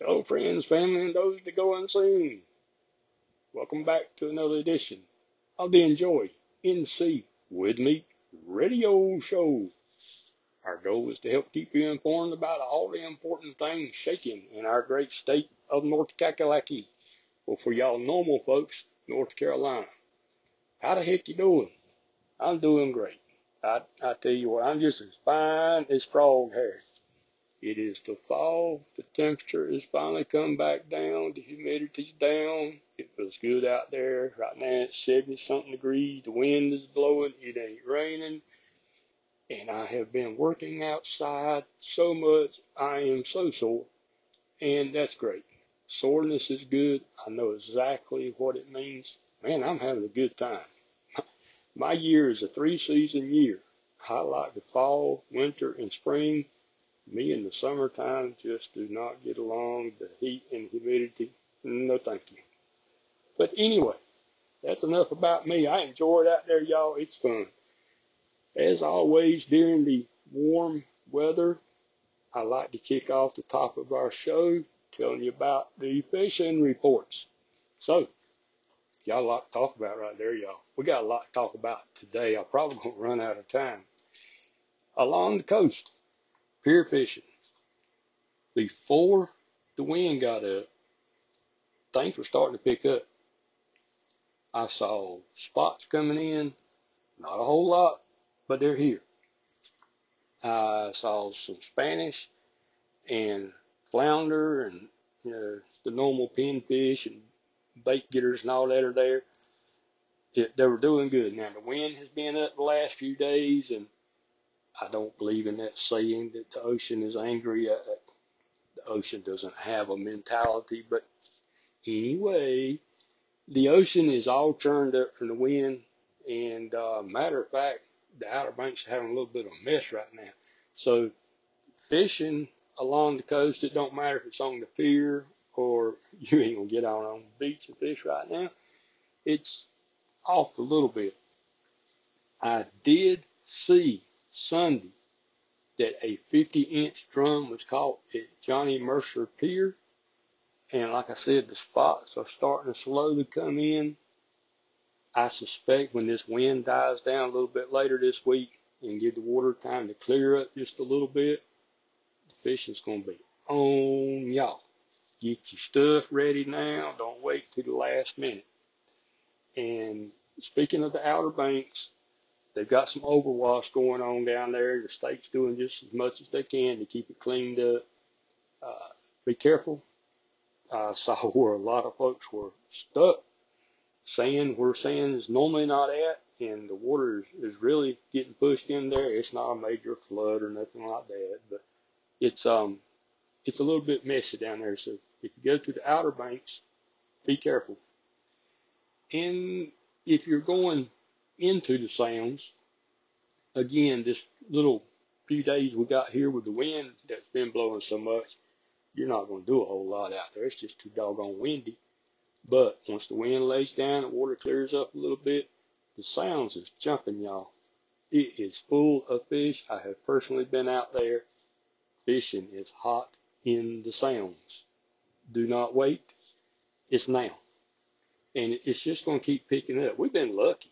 Hello, friends, family, and those that go unseen. Welcome back to another edition of the Enjoy NC with me radio show. Our goal is to help keep you informed about all the important things shaking in our great state of North Kakalaki. Well, for y'all normal folks, North Carolina. How the heck you doing? I'm doing great. I, I tell you what, I'm just as fine as frog hair. It is the fall. The temperature has finally come back down. The humidity's down. It feels good out there. Right now it's 70 something degrees. The wind is blowing. It ain't raining. And I have been working outside so much. I am so sore. And that's great. Soreness is good. I know exactly what it means. Man, I'm having a good time. My year is a three season year. I like the fall, winter, and spring me in the summertime just do not get along. The heat and humidity, no thank you. But anyway, that's enough about me. I enjoy it out there, y'all. It's fun. As always, during the warm weather, I like to kick off the top of our show telling you about the fishing reports. So, y'all a lot to talk about right there, y'all. We got a lot to talk about today. I probably won't run out of time. Along the coast, Pier fishing. Before the wind got up, things were starting to pick up. I saw spots coming in, not a whole lot, but they're here. I saw some Spanish and flounder and you know, the normal pinfish and bait getters and all that are there. It, they were doing good. Now the wind has been up the last few days and I don't believe in that saying that the ocean is angry. Uh, the ocean doesn't have a mentality, but anyway, the ocean is all churned up from the wind. And uh, matter of fact, the Outer Banks are having a little bit of a mess right now. So fishing along the coast, it don't matter if it's on the pier or you ain't gonna get out on the beach and fish right now. It's off a little bit. I did see Sunday that a 50 inch drum was caught at Johnny Mercer Pier. And like I said, the spots are starting to slowly come in. I suspect when this wind dies down a little bit later this week and give the water time to clear up just a little bit, the fishing's going to be on y'all. Get your stuff ready now. Don't wait to the last minute. And speaking of the Outer Banks, They've got some overwash going on down there. The state's doing just as much as they can to keep it cleaned up. Uh, be careful. I saw where a lot of folks were stuck. Sand where sand is normally not at, and the water is, is really getting pushed in there. It's not a major flood or nothing like that, but it's um it's a little bit messy down there. So if you go to the Outer Banks, be careful. And if you're going into the sounds. Again, this little few days we got here with the wind that's been blowing so much, you're not going to do a whole lot out there. It's just too doggone windy. But once the wind lays down, the water clears up a little bit, the sounds is jumping, y'all. It is full of fish. I have personally been out there. Fishing is hot in the sounds. Do not wait. It's now. And it's just going to keep picking up. We've been lucky.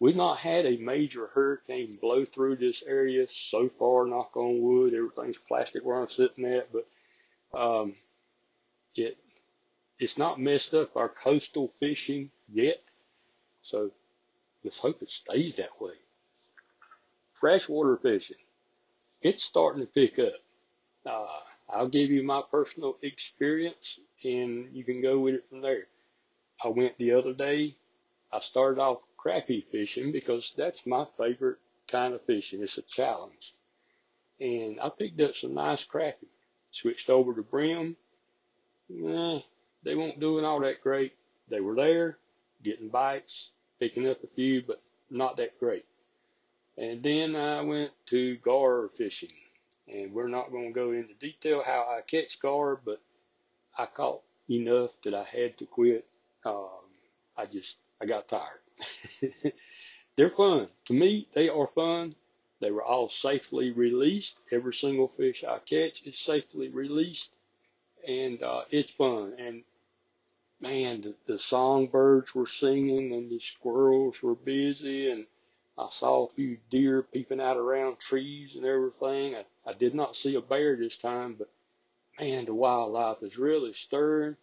We've not had a major hurricane blow through this area so far, knock on wood. Everything's plastic where I'm sitting at, but um, it it's not messed up our coastal fishing yet. So let's hope it stays that way. Freshwater fishing, it's starting to pick up. Uh, I'll give you my personal experience and you can go with it from there. I went the other day. I started off crappie fishing because that's my favorite kind of fishing. It's a challenge. And I picked up some nice crappie. Switched over to brim. Nah, they weren't doing all that great. They were there, getting bites, picking up a few, but not that great. And then I went to gar fishing. And we're not going to go into detail how I catch gar, but I caught enough that I had to quit. Um, I just, I got tired. They're fun. To me, they are fun. They were all safely released. Every single fish I catch is safely released. and uh, it's fun. And man, the, the songbirds were singing, and the squirrels were busy, and I saw a few deer peeping out around trees and everything. I, I did not see a bear this time, but man, the wildlife is really stirring.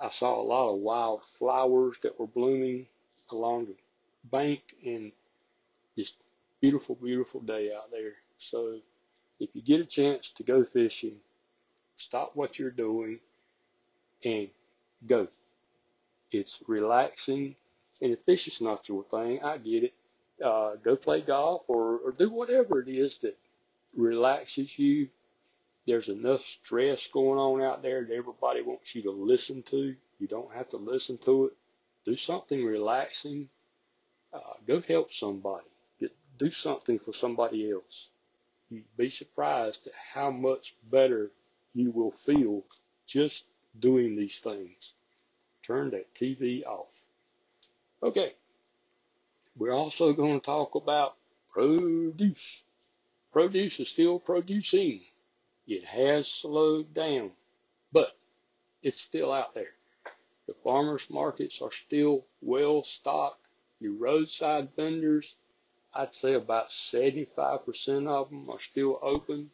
I saw a lot of wild flowers that were blooming along the bank and just beautiful, beautiful day out there. So if you get a chance to go fishing, stop what you're doing and go. It's relaxing. And if fishing's not your thing, I get it. Uh, go play golf or, or do whatever it is that relaxes you. There's enough stress going on out there that everybody wants you to listen to. You don't have to listen to it. Do something relaxing. Uh, go help somebody. Get, do something for somebody else. You'd be surprised at how much better you will feel just doing these things. Turn that TV off. Okay. We're also going to talk about produce. Produce is still producing. It has slowed down, but it's still out there. The farmers markets are still well stocked. Your roadside vendors, I'd say about 75% of them are still open.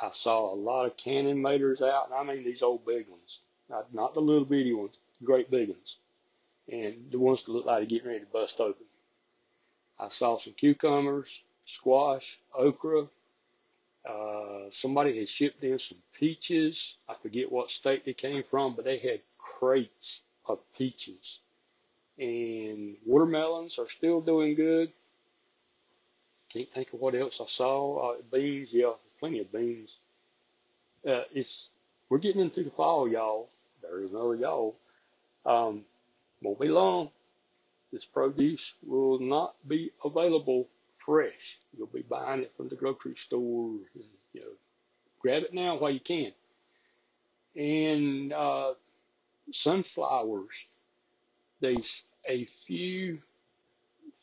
I saw a lot of cannon motors out, and I mean these old big ones, not, not the little bitty ones, the great big ones, and the ones that look like they're getting ready to bust open. I saw some cucumbers, squash, okra. Uh, somebody had shipped in some peaches. I forget what state they came from, but they had crates of peaches. And watermelons are still doing good. Can't think of what else I saw. Uh, beans, yeah, plenty of beans. Uh, it's we're getting into the fall, y'all. There's another y'all. Um, won't be long this produce will not be available fresh. You'll be buying it from the grocery store. And, you know, grab it now while you can. And uh, sunflowers, there's a few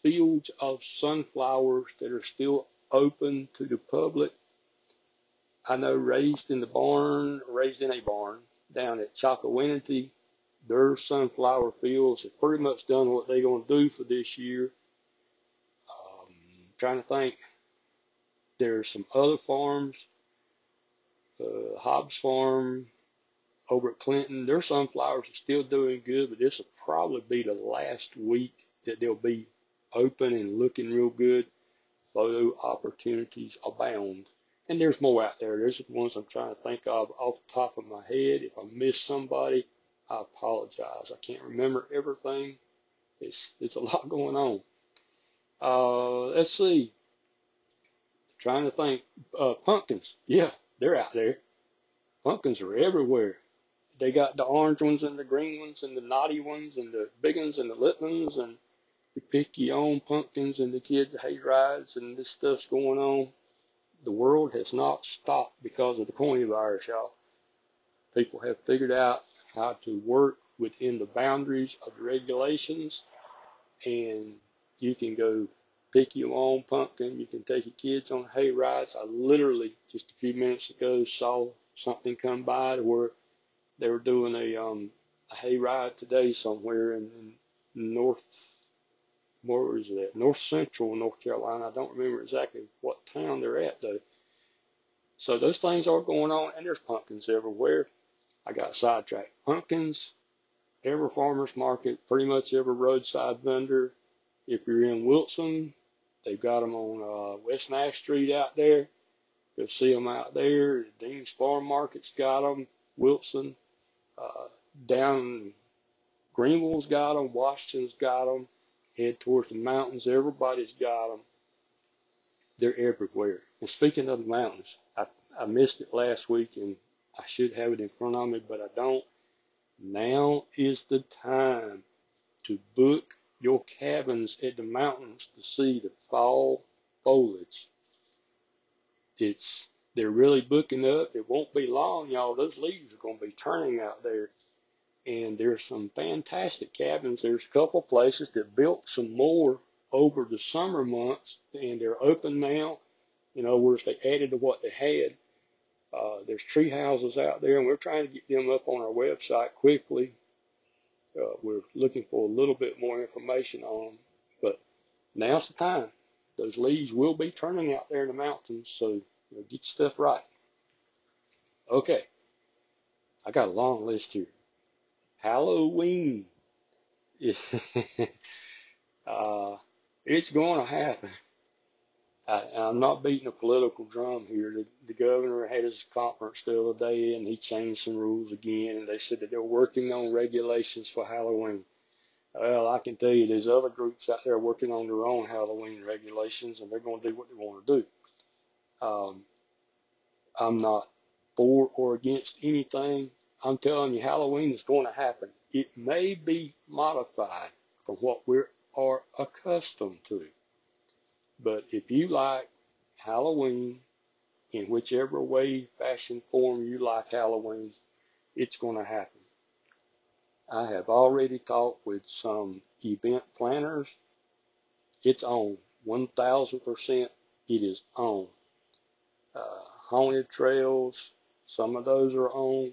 fields of sunflowers that are still open to the public. I know raised in the barn, raised in a barn down at Chocowinity their sunflower fields have pretty much done what they're going to do for this year. Um, trying to think, there's some other farms, uh, Hobbs Farm over at Clinton. Their sunflowers are still doing good, but this will probably be the last week that they'll be open and looking real good. Photo opportunities abound. And there's more out there. There's the ones I'm trying to think of off the top of my head. If I miss somebody, I apologize. I can't remember everything. It's it's a lot going on. Uh, let's see. Trying to think. Uh, pumpkins. Yeah, they're out there. Pumpkins are everywhere. They got the orange ones and the green ones and the naughty ones and the big ones and the little ones and the pick your own pumpkins and the kids hay rides and this stuff's going on. The world has not stopped because of the coronavirus, y'all. People have figured out how to work within the boundaries of the regulations. And you can go pick your own pumpkin. You can take your kids on hay rides. I literally just a few minutes ago saw something come by to where they were doing a, um, a hay ride today somewhere in, in north, where is it? North Central North Carolina. I don't remember exactly what town they're at though. So those things are going on, and there's pumpkins everywhere. I got sidetracked. Pumpkins, every farmer's market, pretty much every roadside vendor. If you're in Wilson, they've got them on uh, West Nash Street out there. Go see them out there. Dean's Farm Market's got them. Wilson, uh, down Greenville's got them. Washington's got them. Head towards the mountains, everybody's got them. They're everywhere. And speaking of the mountains, I, I missed it last week and I should have it in front of me, but I don't. Now is the time to book your cabins at the mountains to see the fall foliage. It's they're really booking up. It won't be long, y'all. Those leaves are going to be turning out there. And there's some fantastic cabins. There's a couple places that built some more over the summer months, and they're open now. In other words, they added to what they had Uh, there's tree houses out there, and we're trying to get them up on our website quickly. Uh, we're looking for a little bit more information on them, but now's the time. Those leaves will be turning out there in the mountains, so know, get stuff right. Okay, I got a long list here. Halloween. uh, it's going to happen. I, I'm not beating a political drum here. The, the governor had his conference the other day and he changed some rules again and they said that they're working on regulations for Halloween. Well, I can tell you there's other groups out there working on their own Halloween regulations and they're going to do what they want to do. Um, I'm not for or against anything. I'm telling you, Halloween is going to happen. It may be modified from what we are accustomed to. But if you like Halloween in whichever way, fashion, form you like Halloween, it's going to happen. I have already talked with some event planners. It's on. 1000% it is on. Uh, haunted trails, some of those are on.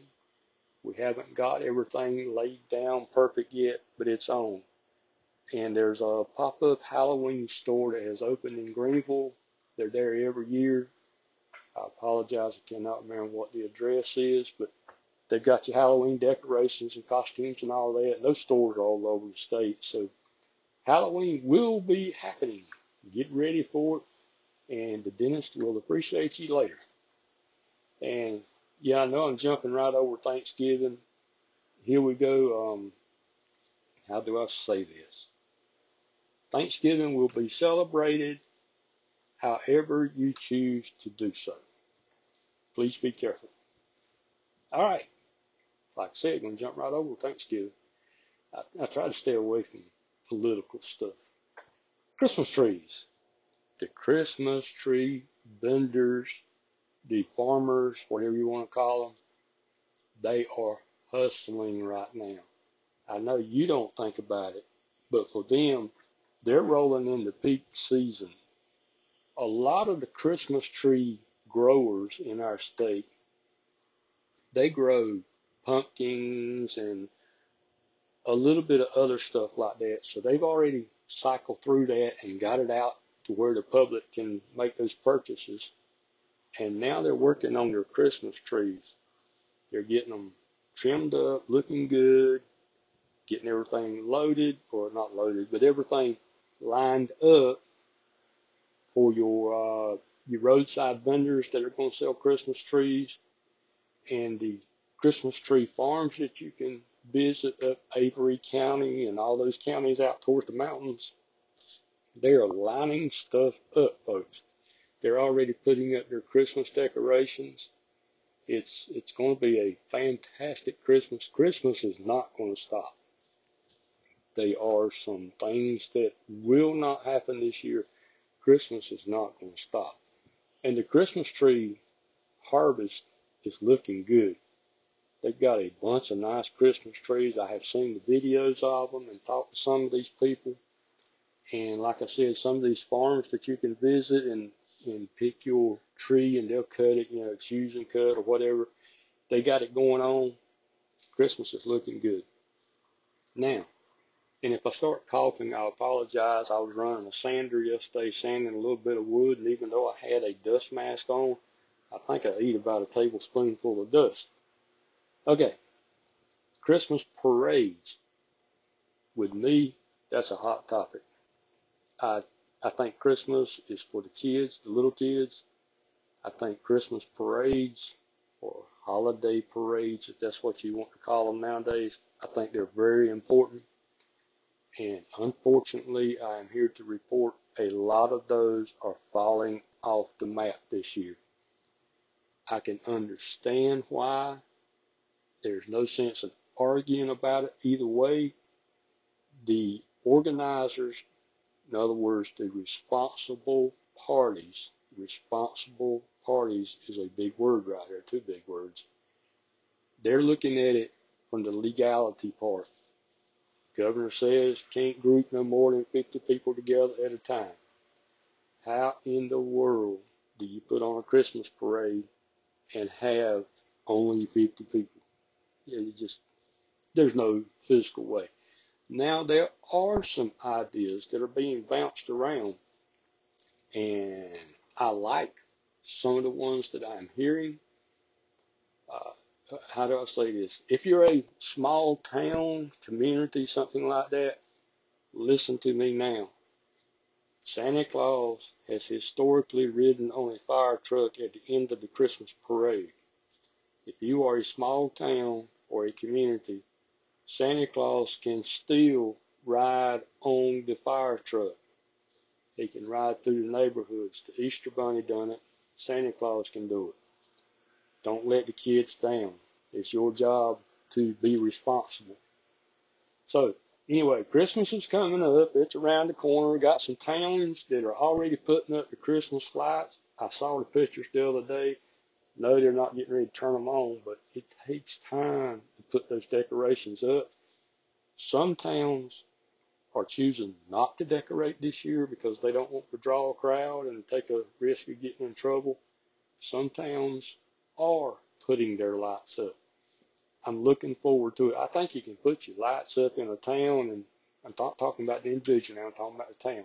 We haven't got everything laid down perfect yet, but it's on. And there's a pop-up Halloween store that has opened in Greenville. They're there every year. I apologize, I cannot remember what the address is, but they've got your Halloween decorations and costumes and all that. And those stores are all over the state. So Halloween will be happening. Get ready for it, and the dentist will appreciate you later. And yeah, I know I'm jumping right over Thanksgiving. Here we go. Um, how do I say this? Thanksgiving will be celebrated however you choose to do so. Please be careful. All right. Like I said, I'm going to jump right over Thanksgiving. I, I try to stay away from political stuff. Christmas trees. The Christmas tree vendors, the farmers, whatever you want to call them, they are hustling right now. I know you don't think about it, but for them, they're rolling into peak season. A lot of the Christmas tree growers in our state, they grow pumpkins and a little bit of other stuff like that. So they've already cycled through that and got it out to where the public can make those purchases. And now they're working on their Christmas trees. They're getting them trimmed up, looking good, getting everything loaded, or not loaded, but everything lined up for your uh, your roadside vendors that are going to sell Christmas trees and the Christmas tree farms that you can visit up Avery County and all those counties out towards the mountains. They're lining stuff up, folks. They're already putting up their Christmas decorations. It's it's going to be a fantastic Christmas. Christmas is not going to stop. There are some things that will not happen this year. Christmas is not going to stop. And the Christmas tree harvest is looking good. They've got a bunch of nice Christmas trees. I have seen the videos of them and talked to some of these people. And like I said, some of these farms that you can visit and, and pick your tree and they'll cut it, you know, it's using cut or whatever. They got it going on. Christmas is looking good. Now, and if I start coughing, I apologize. I was running a sander yesterday, sanding a little bit of wood, and even though I had a dust mask on, I think I eat about a tablespoonful of dust. Okay, Christmas parades. With me, that's a hot topic. I I think Christmas is for the kids, the little kids. I think Christmas parades or holiday parades, if that's what you want to call them nowadays, I think they're very important. And unfortunately, I am here to report a lot of those are falling off the map this year. I can understand why. There's no sense in arguing about it either way. The organizers, in other words, the responsible parties, responsible parties is a big word right here, two big words. They're looking at it from the legality part. Governor says can't group no more than 50 people together at a time. How in the world do you put on a Christmas parade and have only 50 people. Yeah, you just, there's no physical way. Now there are some ideas that are being bounced around and I like some of the ones that I'm hearing. Uh, how do I say this? If you're a small town community, something like that, listen to me now. Santa Claus has historically ridden on a fire truck at the end of the Christmas parade. If you are a small town or a community, Santa Claus can still ride on the fire truck. He can ride through the neighborhoods. The Easter Bunny done it. Santa Claus can do it. Don't let the kids down. It's your job to be responsible. So anyway, Christmas is coming up. It's around the corner. We got some towns that are already putting up the Christmas lights. I saw the pictures the other day. No, they're not getting ready to turn them on, but it takes time to put those decorations up. Some towns are choosing not to decorate this year because they don't want to draw a crowd and take a risk of getting in trouble. Some towns are putting their lights up. I'm looking forward to it. I think you can put your lights up in a town, and I'm not talking about the individual now, I'm talking about the town.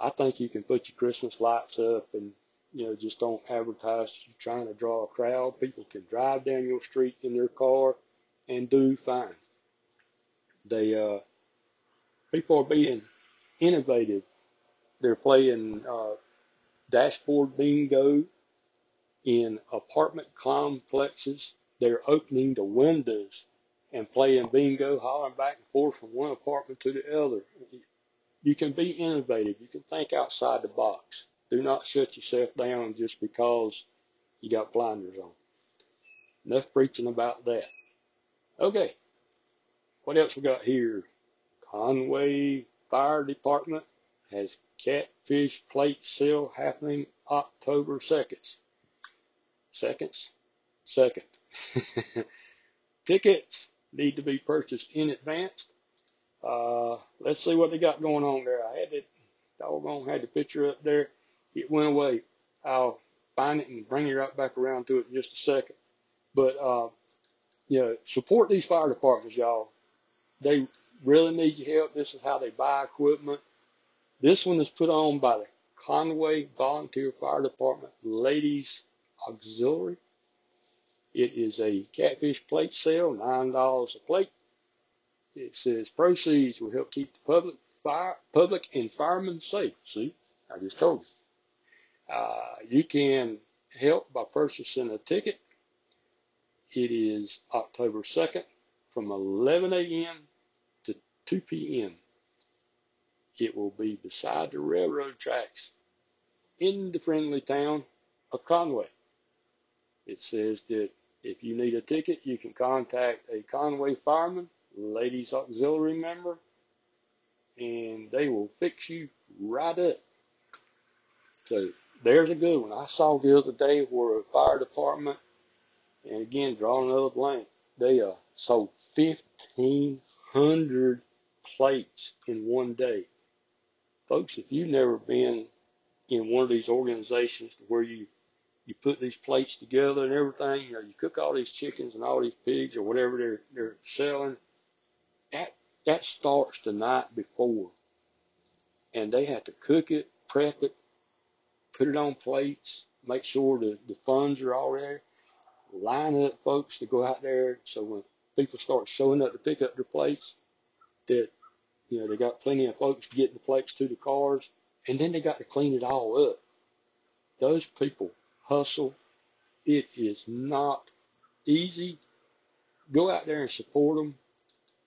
I think you can put your Christmas lights up and, you know, just don't advertise you're trying to draw a crowd. People can drive down your street in their car and do fine. They, uh, people are being innovative. They're playing, uh, dashboard bingo in apartment complexes they're opening the windows and playing bingo, hollering back and forth from one apartment to the other. You can be innovative. You can think outside the box. Do not shut yourself down just because you got blinders on. Enough preaching about that. Okay. What else we got here? Conway Fire Department has catfish plate sale happening October 2nd. Seconds? Second. Tickets need to be purchased in advance. Uh, let's see what they got going on there. I had it, doggone, had the picture up there. It went away. I'll find it and bring you right back around to it in just a second. But, uh, you know, support these fire departments, y'all. They really need your help. This is how they buy equipment. This one is put on by the Conway Volunteer Fire Department Ladies Auxiliary. It is a catfish plate sale, $9 a plate. It says proceeds will help keep the public, fire, public and firemen safe. See, I just told you. Uh, you can help by purchasing a ticket. It is October 2nd from 11 a.m. to 2 p.m. It will be beside the railroad tracks in the friendly town of Conway. It says that if you need a ticket, you can contact a Conway fireman, ladies auxiliary member, and they will fix you right up. So there's a good one. I saw the other day where a fire department, and again, drawing another blank, they uh, sold 1,500 plates in one day. Folks, if you've never been in one of these organizations where you you put these plates together and everything, you know, you cook all these chickens and all these pigs or whatever they're they're selling. That that starts the night before. And they have to cook it, prep it, put it on plates, make sure the, the funds are all there, line up folks to go out there so when people start showing up to pick up their plates, that you know, they got plenty of folks getting the plates to the cars, and then they got to clean it all up. Those people hustle. It is not easy. Go out there and support them.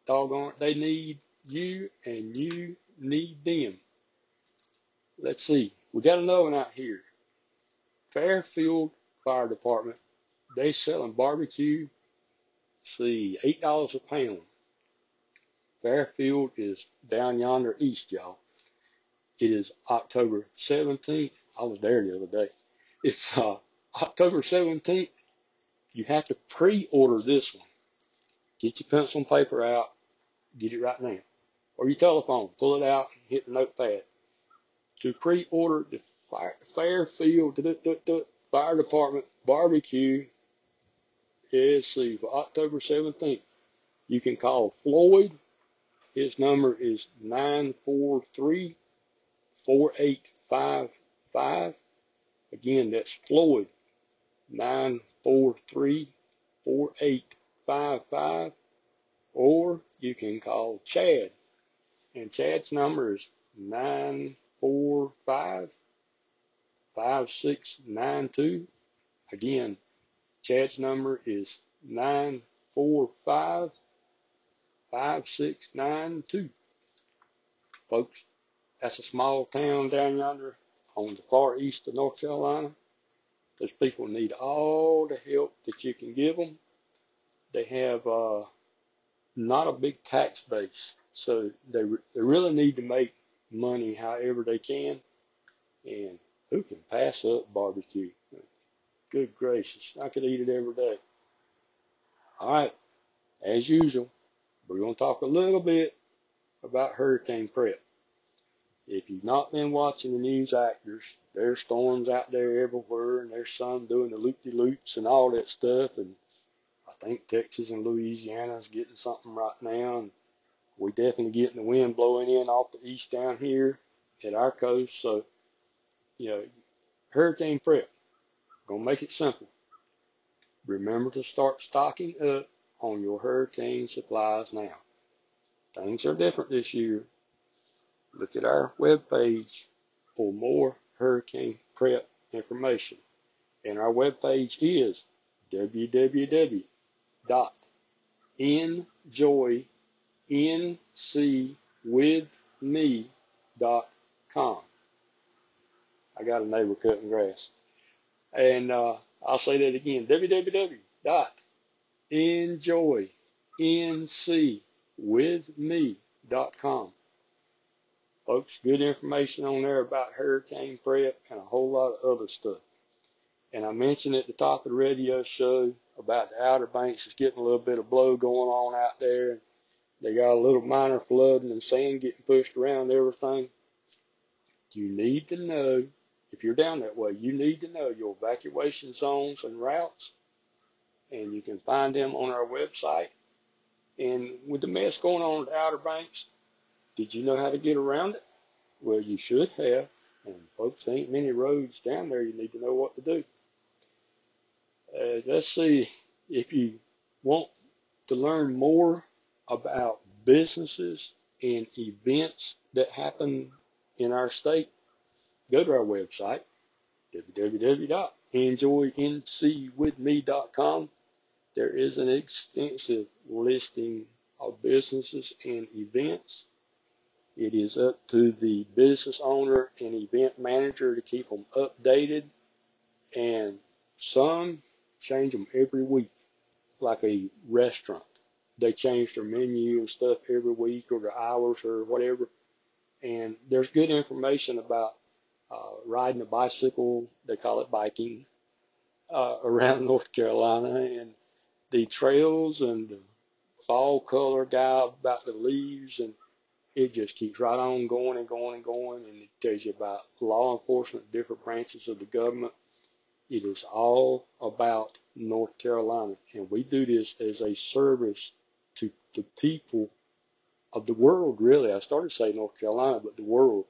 Doggone it. They need you and you need them. Let's see. We got another one out here. Fairfield Fire Department. They selling barbecue. See, eight dollars a pound. Fairfield is down yonder east, y'all. It is October 17th. I was there the other day. It's uh, October 17th. You have to pre-order this one. Get your pencil and paper out. Get it right now. Or your telephone. Pull it out and hit the notepad. To pre-order the fire, Fairfield Fire Department barbecue. See, for October 17th. You can call Floyd. His number is 943 4855. Again, that's Floyd. 943 4855. Or you can call Chad. And Chad's number is 945 5692. Again, Chad's number is 945 5692. Folks, that's a small town down yonder on the far east of North Carolina. Those people need all the help that you can give them. They have uh, not a big tax base, so they re- they really need to make money however they can. And who can pass up barbecue? Good gracious, I could eat it every day. All right, as usual, we're going to talk a little bit about hurricane prep. If you've not been watching the news actors, there's storms out there everywhere, and there's some doing the loop-de-loops and all that stuff. And I think Texas and Louisiana is getting something right now, and we definitely getting the wind blowing in off the east down here at our coast. So, you know, hurricane prep. Gonna make it simple. Remember to start stocking up on your hurricane supplies now. Things are different this year. Look at our webpage for more hurricane prep information. And our webpage is www.enjoyncwithme.com. I got a neighbor cutting grass. And uh, I'll say that again, www.enjoyncwithme.com. Folks, good information on there about hurricane prep and a whole lot of other stuff. And I mentioned at the top of the radio show about the Outer Banks is getting a little bit of blow going on out there. They got a little minor flooding and sand getting pushed around everything. You need to know, if you're down that way, you need to know your evacuation zones and routes. And you can find them on our website. And with the mess going on at the Outer Banks, did you know how to get around it? Well, you should have. And folks, ain't many roads down there. You need to know what to do. Uh, let's see if you want to learn more about businesses and events that happen in our state. Go to our website, www.enjoyncwithme.com. There is an extensive listing of businesses and events it is up to the business owner and event manager to keep them updated, and some change them every week, like a restaurant. They change their menu and stuff every week, or their hours, or whatever. And there's good information about uh, riding a bicycle. They call it biking uh, around North Carolina, and the trails and the fall color guide about the leaves and it just keeps right on going and going and going, and it tells you about law enforcement, different branches of the government. It is all about North Carolina, and we do this as a service to the people of the world, really. I started saying North Carolina, but the world.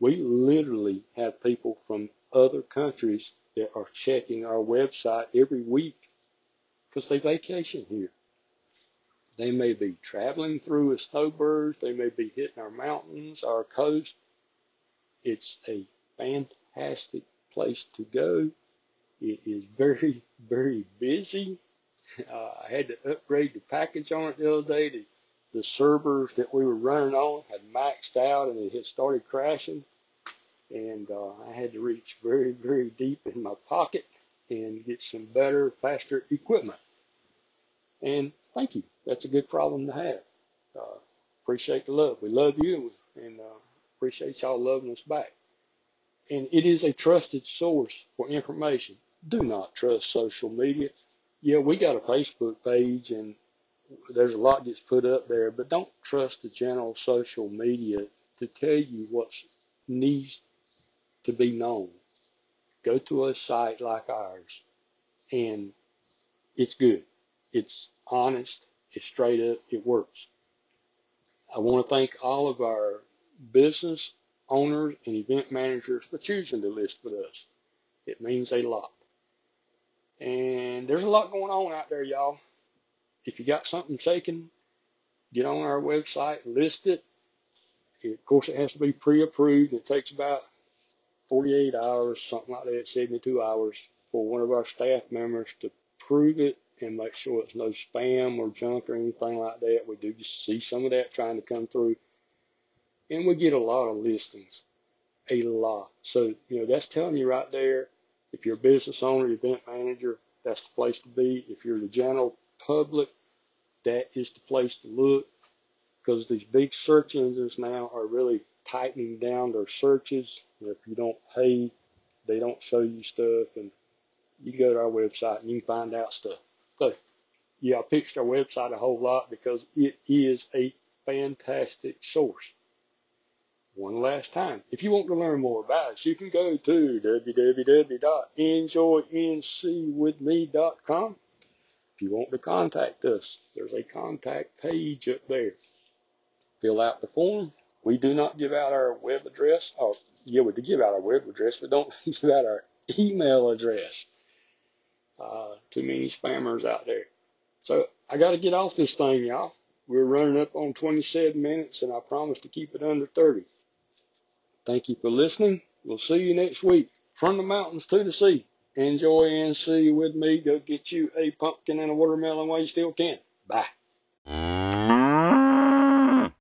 We literally have people from other countries that are checking our website every week because they vacation here. They may be traveling through as snowbirds. They may be hitting our mountains, our coast. It's a fantastic place to go. It is very, very busy. Uh, I had to upgrade the package on it the other day. The, the servers that we were running on had maxed out and it had started crashing. And uh, I had to reach very, very deep in my pocket and get some better, faster equipment. And thank you. That's a good problem to have. Uh, appreciate the love. We love you and, uh, appreciate y'all loving us back. And it is a trusted source for information. Do not trust social media. Yeah, we got a Facebook page and there's a lot gets put up there, but don't trust the general social media to tell you what needs to be known. Go to a site like ours and it's good. It's honest. It's straight up. It works. I want to thank all of our business owners and event managers for choosing to list with us. It means a lot. And there's a lot going on out there, y'all. If you got something shaking, get on our website, list it. Of course, it has to be pre-approved. It takes about 48 hours, something like that, 72 hours for one of our staff members to prove it and make sure it's no spam or junk or anything like that. We do see some of that trying to come through. And we get a lot of listings. A lot. So, you know, that's telling you right there, if you're a business owner, event manager, that's the place to be. If you're the general public, that is the place to look because these big search engines now are really tightening down their searches. If you don't pay, they don't show you stuff. And you go to our website and you can find out stuff. So, yeah, I pitched our website a whole lot because it is a fantastic source. One last time, if you want to learn more about us, you can go to www.enjoyncwithme.com. If you want to contact us, there's a contact page up there. Fill out the form. We do not give out our web address. Or, yeah, we do give out our web address, but don't give out our email address. Uh, too many spammers out there. So I got to get off this thing, y'all. We're running up on 27 minutes, and I promise to keep it under 30. Thank you for listening. We'll see you next week. From the mountains to the sea. Enjoy NC with me. Go get you a pumpkin and a watermelon while you still can. Bye.